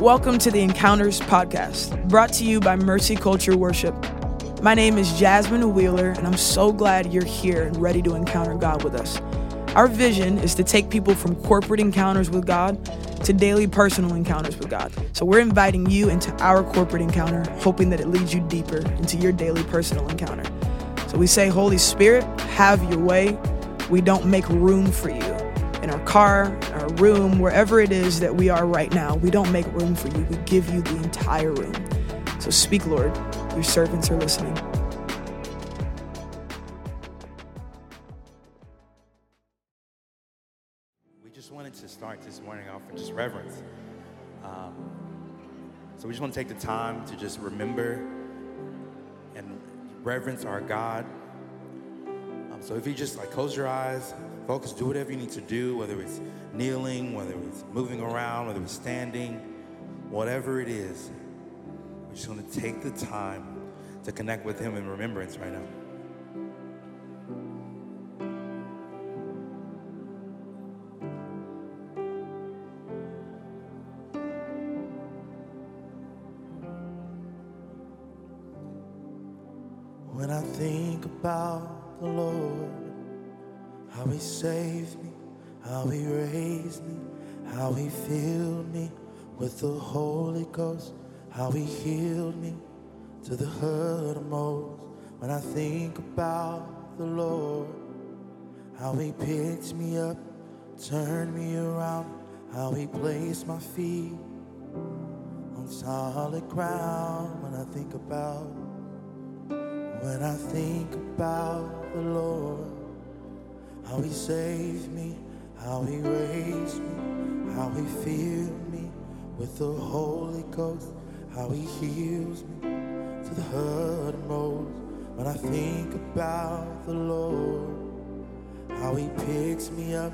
Welcome to the Encounters Podcast, brought to you by Mercy Culture Worship. My name is Jasmine Wheeler, and I'm so glad you're here and ready to encounter God with us. Our vision is to take people from corporate encounters with God to daily personal encounters with God. So we're inviting you into our corporate encounter, hoping that it leads you deeper into your daily personal encounter. So we say, Holy Spirit, have your way. We don't make room for you in our car, room, wherever it is that we are right now. We don't make room for you. We give you the entire room. So speak, Lord. Your servants are listening. We just wanted to start this morning off with just reverence. Um, so we just want to take the time to just remember and reverence our God. Um, so if you just like close your eyes, focus, do whatever you need to do, whether it's kneeling, whether it's moving around, whether it's standing, whatever it is. we're just going to take the time to connect with Him in remembrance right now. When I think about the Lord, how He saved me, how He raised me, how He filled me with the Holy Ghost, how He healed me to the hurtmost. When I think about the Lord, how He picked me up, turned me around, how He placed my feet on solid ground. When I think about when I think about the Lord, how He saved me, how He raised me, how He filled me with the Holy Ghost, how He heals me to the hurtmost. When I think about the Lord, how He picks me up,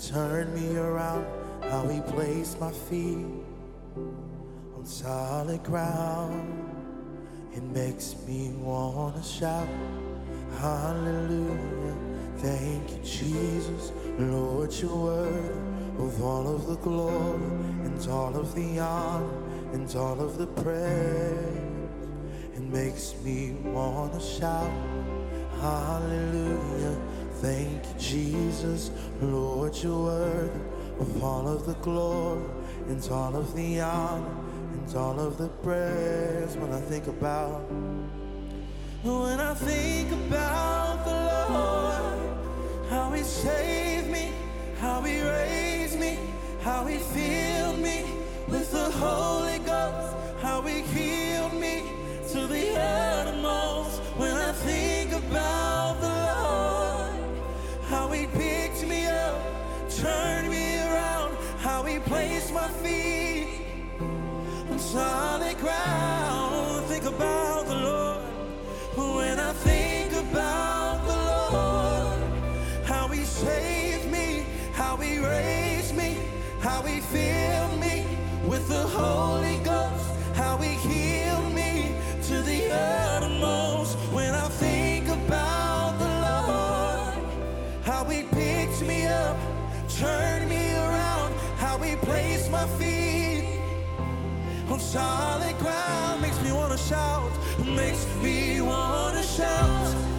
turned me around, how He placed my feet on solid ground. It makes me wanna shout, Hallelujah. Thank you, Jesus. Lord, you're worthy of all of the glory and all of the honor and all of the praise. It makes me wanna shout, Hallelujah. Thank you, Jesus. Lord, you're worthy of all of the glory and all of the honor and all of the praise when I think about when I think about the Lord how he saved me how he raised me how he filled me with the Holy Ghost how he healed me to the uttermost when I think about the Lord how he picked me up turned me around how he placed my feet on solid ground. Think about solid ground makes me wanna shout, makes me wanna shout.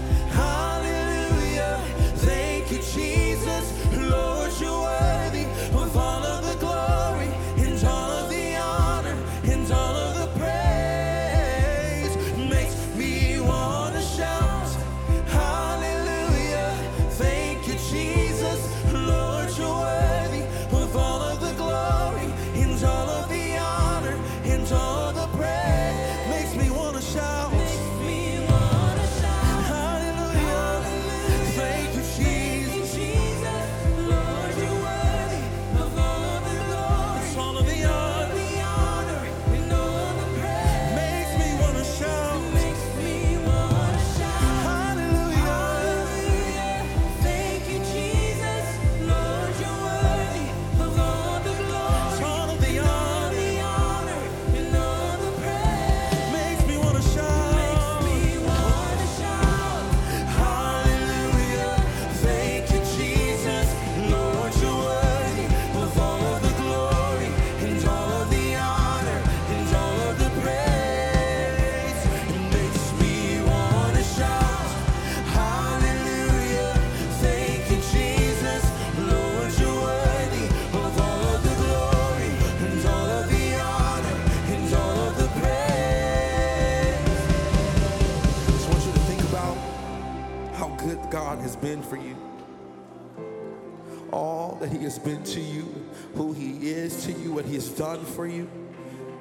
Has been to you, who He is to you, what He has done for you.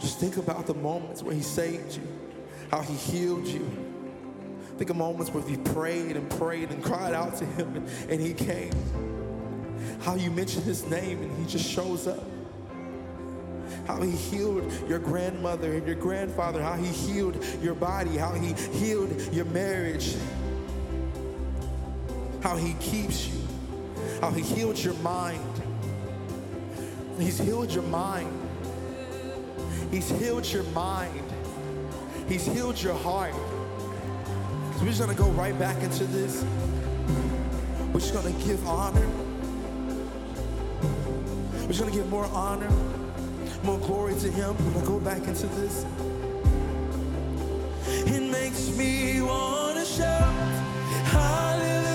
Just think about the moments where He saved you, how He healed you. Think of moments where you prayed and prayed and cried out to Him and, He came. How you mention His name and He just shows up. How He healed your grandmother and your grandfather. How He healed your body. How He healed your marriage. How He keeps you. How He healed your mind. He's healed your mind. He's healed your mind. He's healed your heart. So we're just gonna go right back into this. We're just gonna give honor. We're just gonna give more honor, more glory to Him. We're gonna go back into this. It makes me wanna shout, Hallelujah.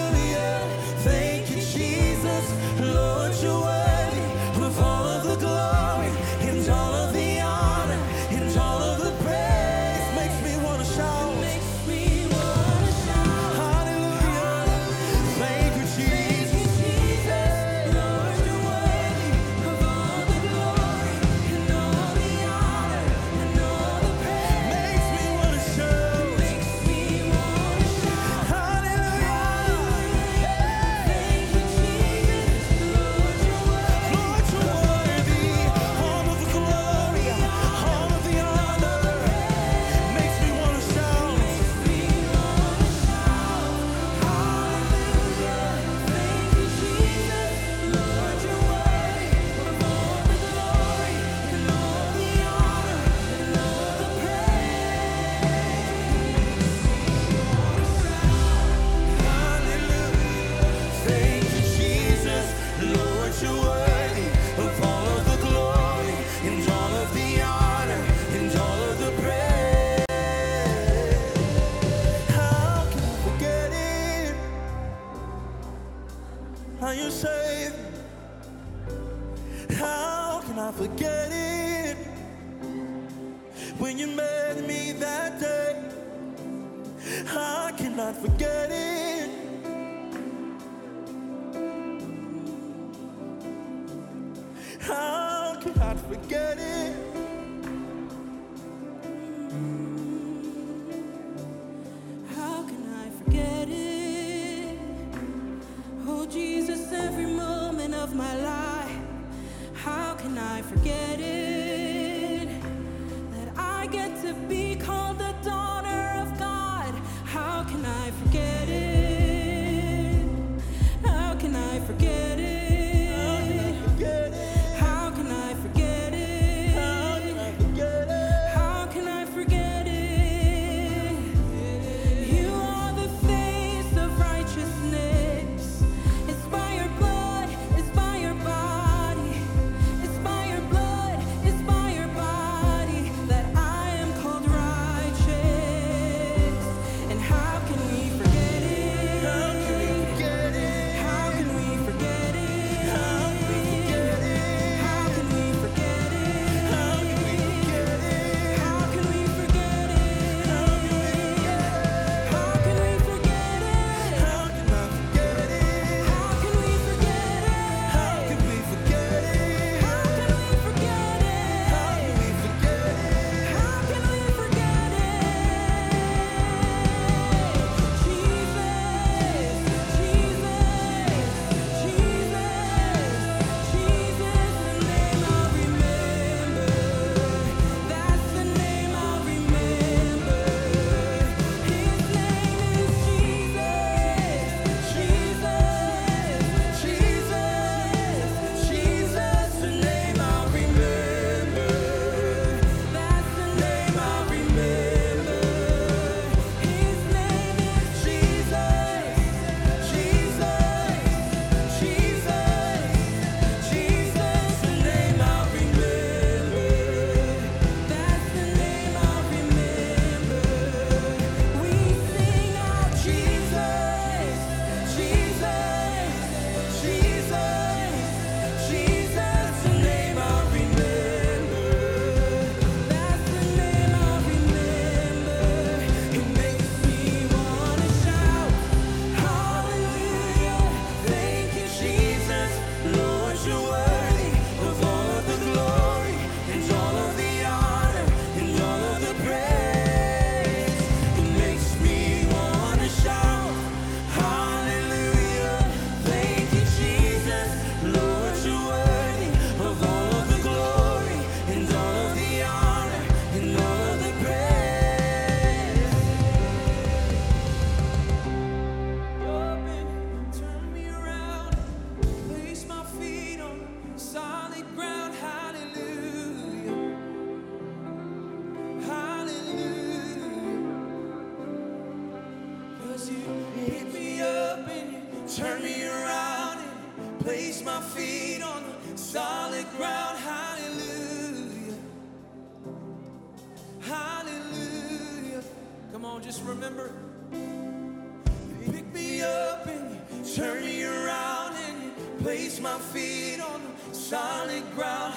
just remember you pick me up and you turn me around and you place my feet on solid ground.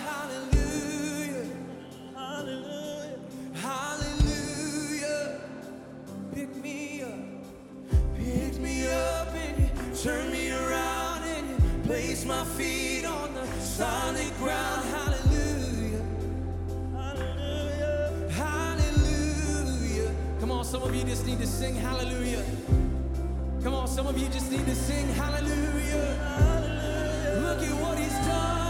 you just need to sing hallelujah. Come on, some of you just need to sing hallelujah. hallelujah. Look at what he's done.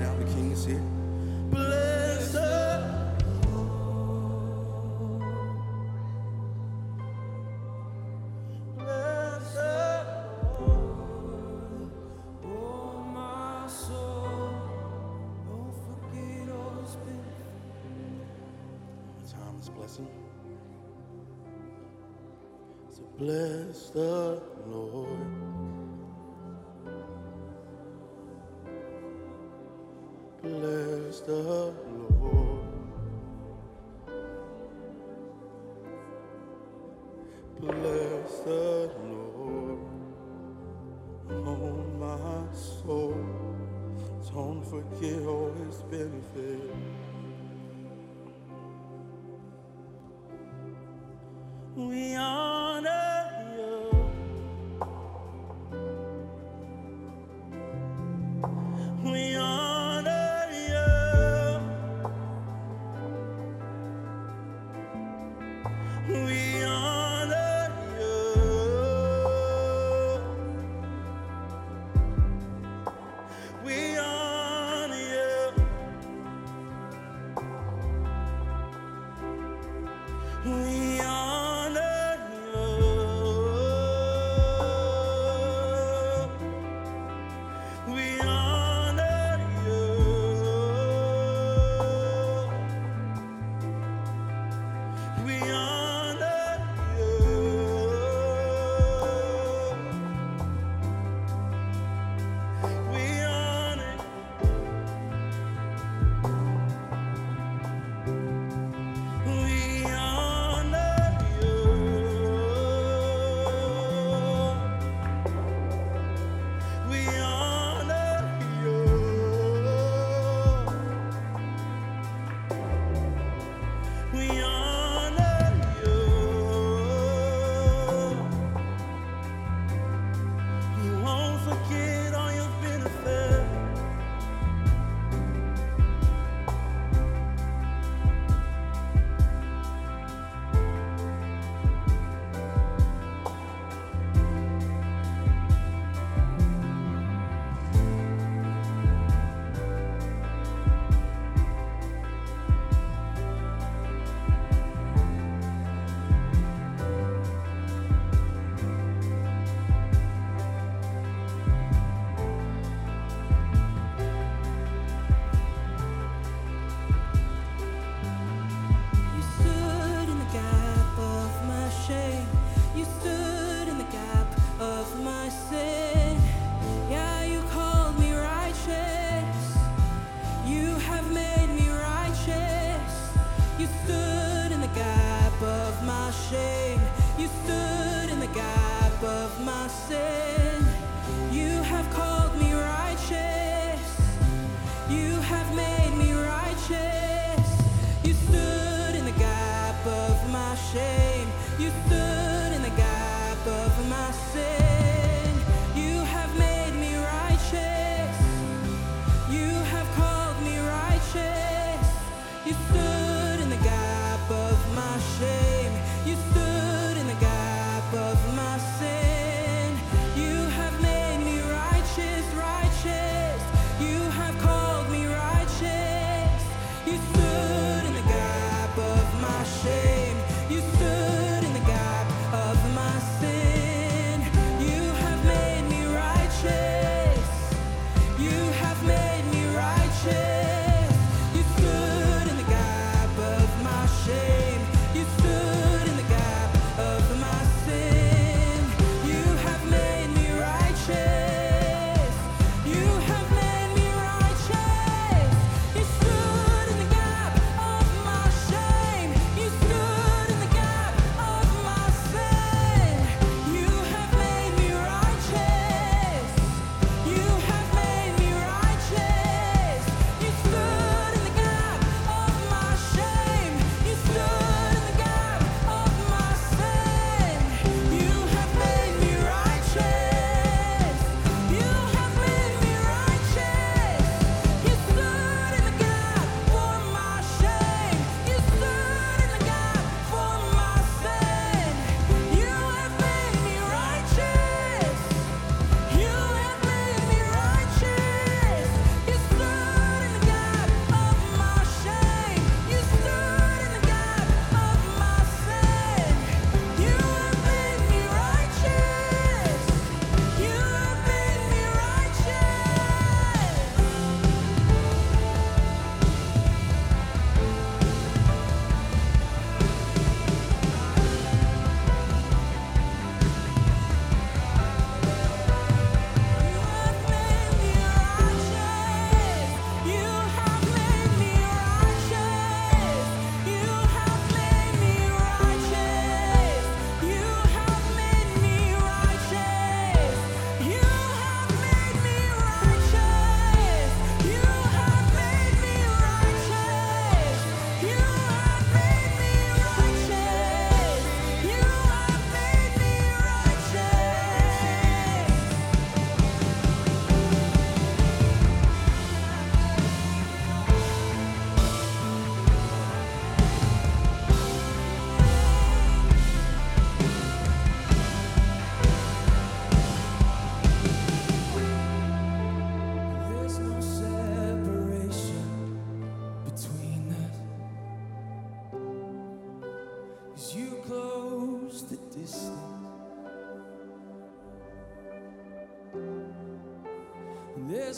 now the King is here. Blessed.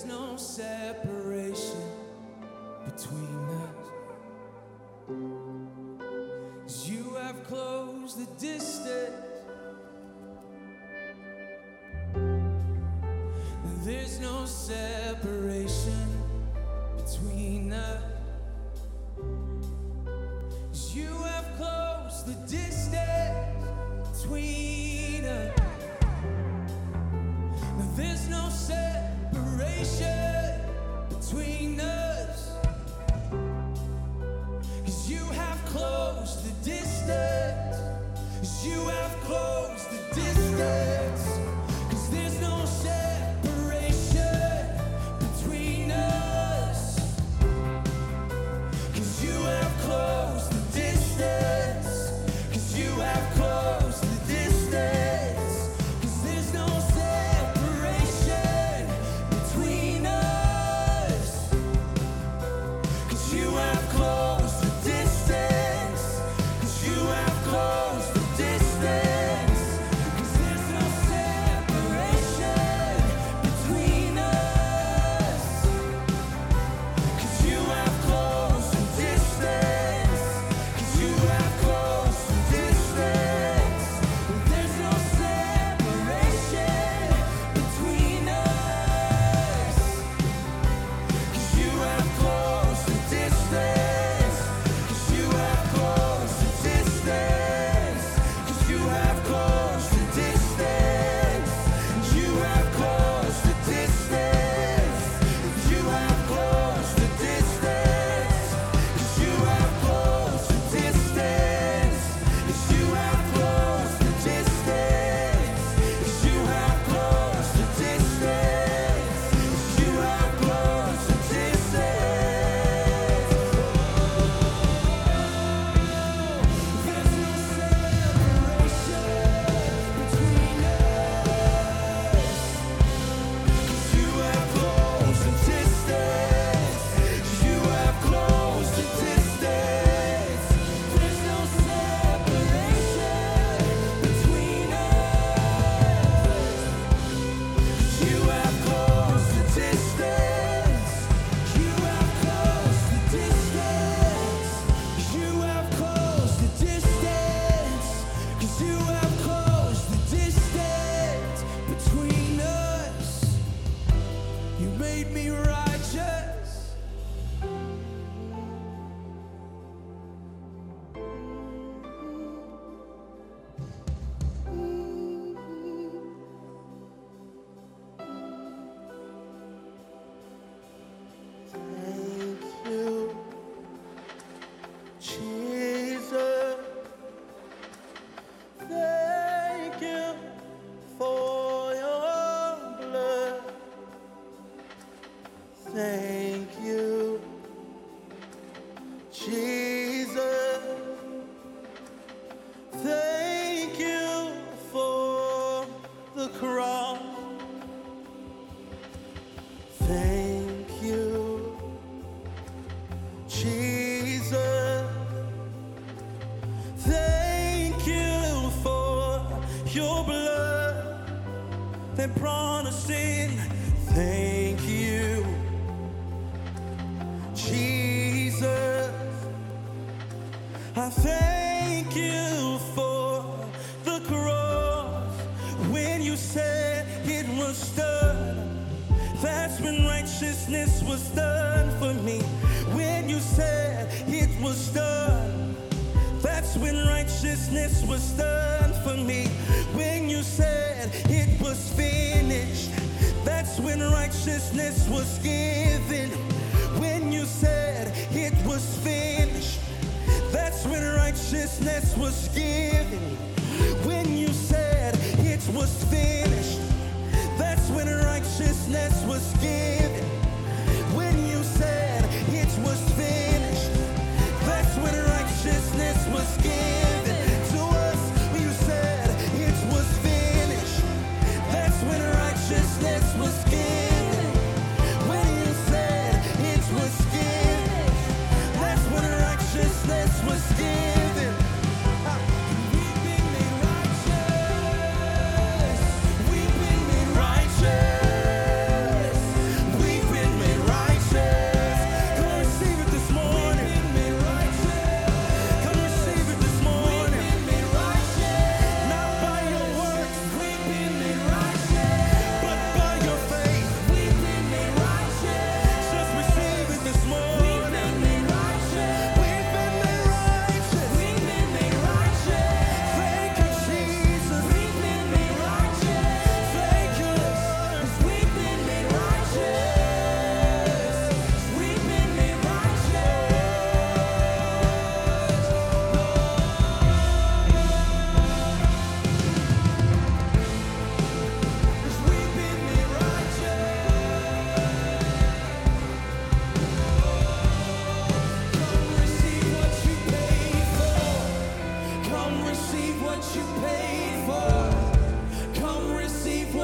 No separation between righteousness was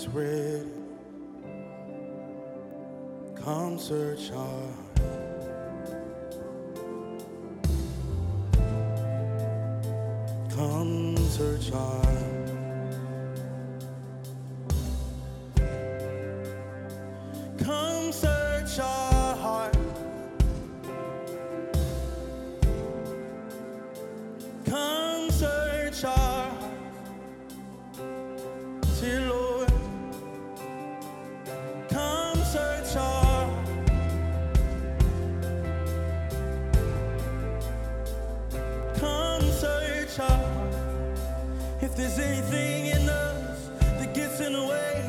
is ready. Come search our Come search our there's anything in us that gets in the way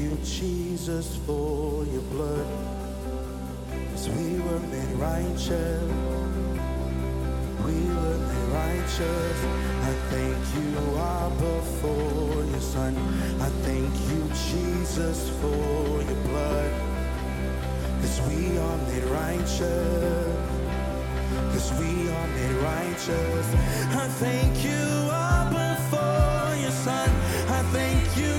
you, Jesus, for your blood. Cause we were made righteous. We were made righteous. I thank you, Abba, for your son. I thank you, Jesus, for your blood. Cause we are made righteous. Cause we are made righteous. I thank you, Abba, for your son. I thank you,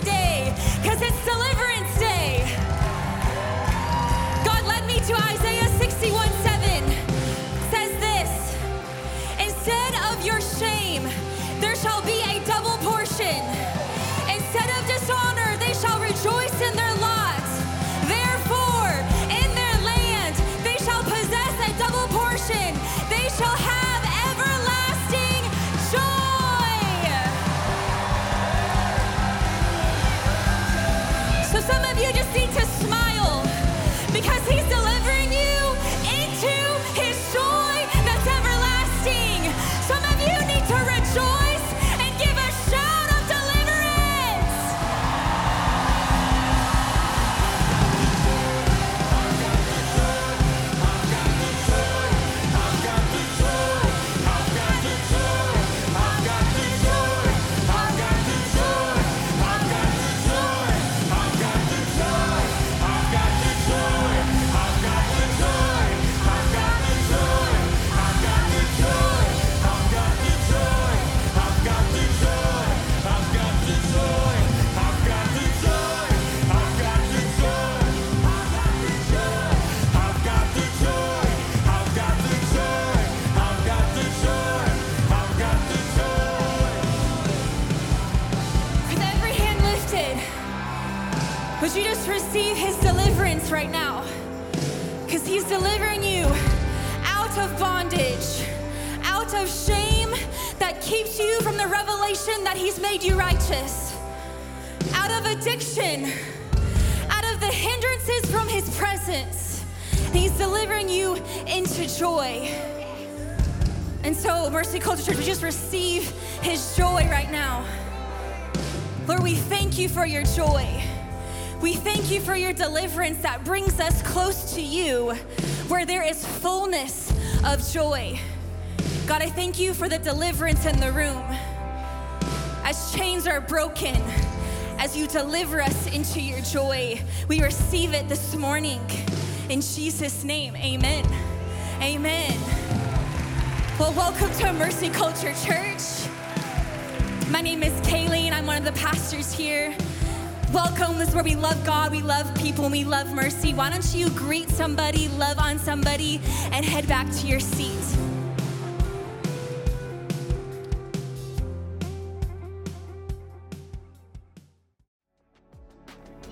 today because it's Deliverance Day. God led me to Isaiah 61 7. Says this Instead of your shame, there shall be a double portion. Instead of dishonor, they shall rejoice Lord, we thank you for your joy. We thank you for your deliverance that brings us close to you, where there is fullness of joy. God, I thank you for the deliverance in the room. As chains are broken, as you deliver us into your joy, we receive it this morning. In Jesus' name, amen. Amen. Well, welcome to Mercy Culture Church. My name is Kayleen. I'm one of the pastors here. Welcome. This is where we love God, we love people, and we love mercy. Why don't you greet somebody, love on somebody, and head back to your seat?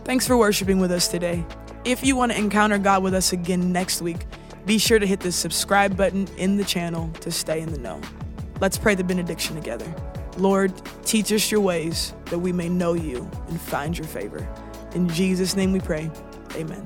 Thanks for worshiping with us today. If you want to encounter God with us again next week, be sure to hit the subscribe button in the channel to stay in the know. Let's pray the benediction together. Lord, teach us your ways that we may know you and find your favor. In Jesus' name we pray. Amen.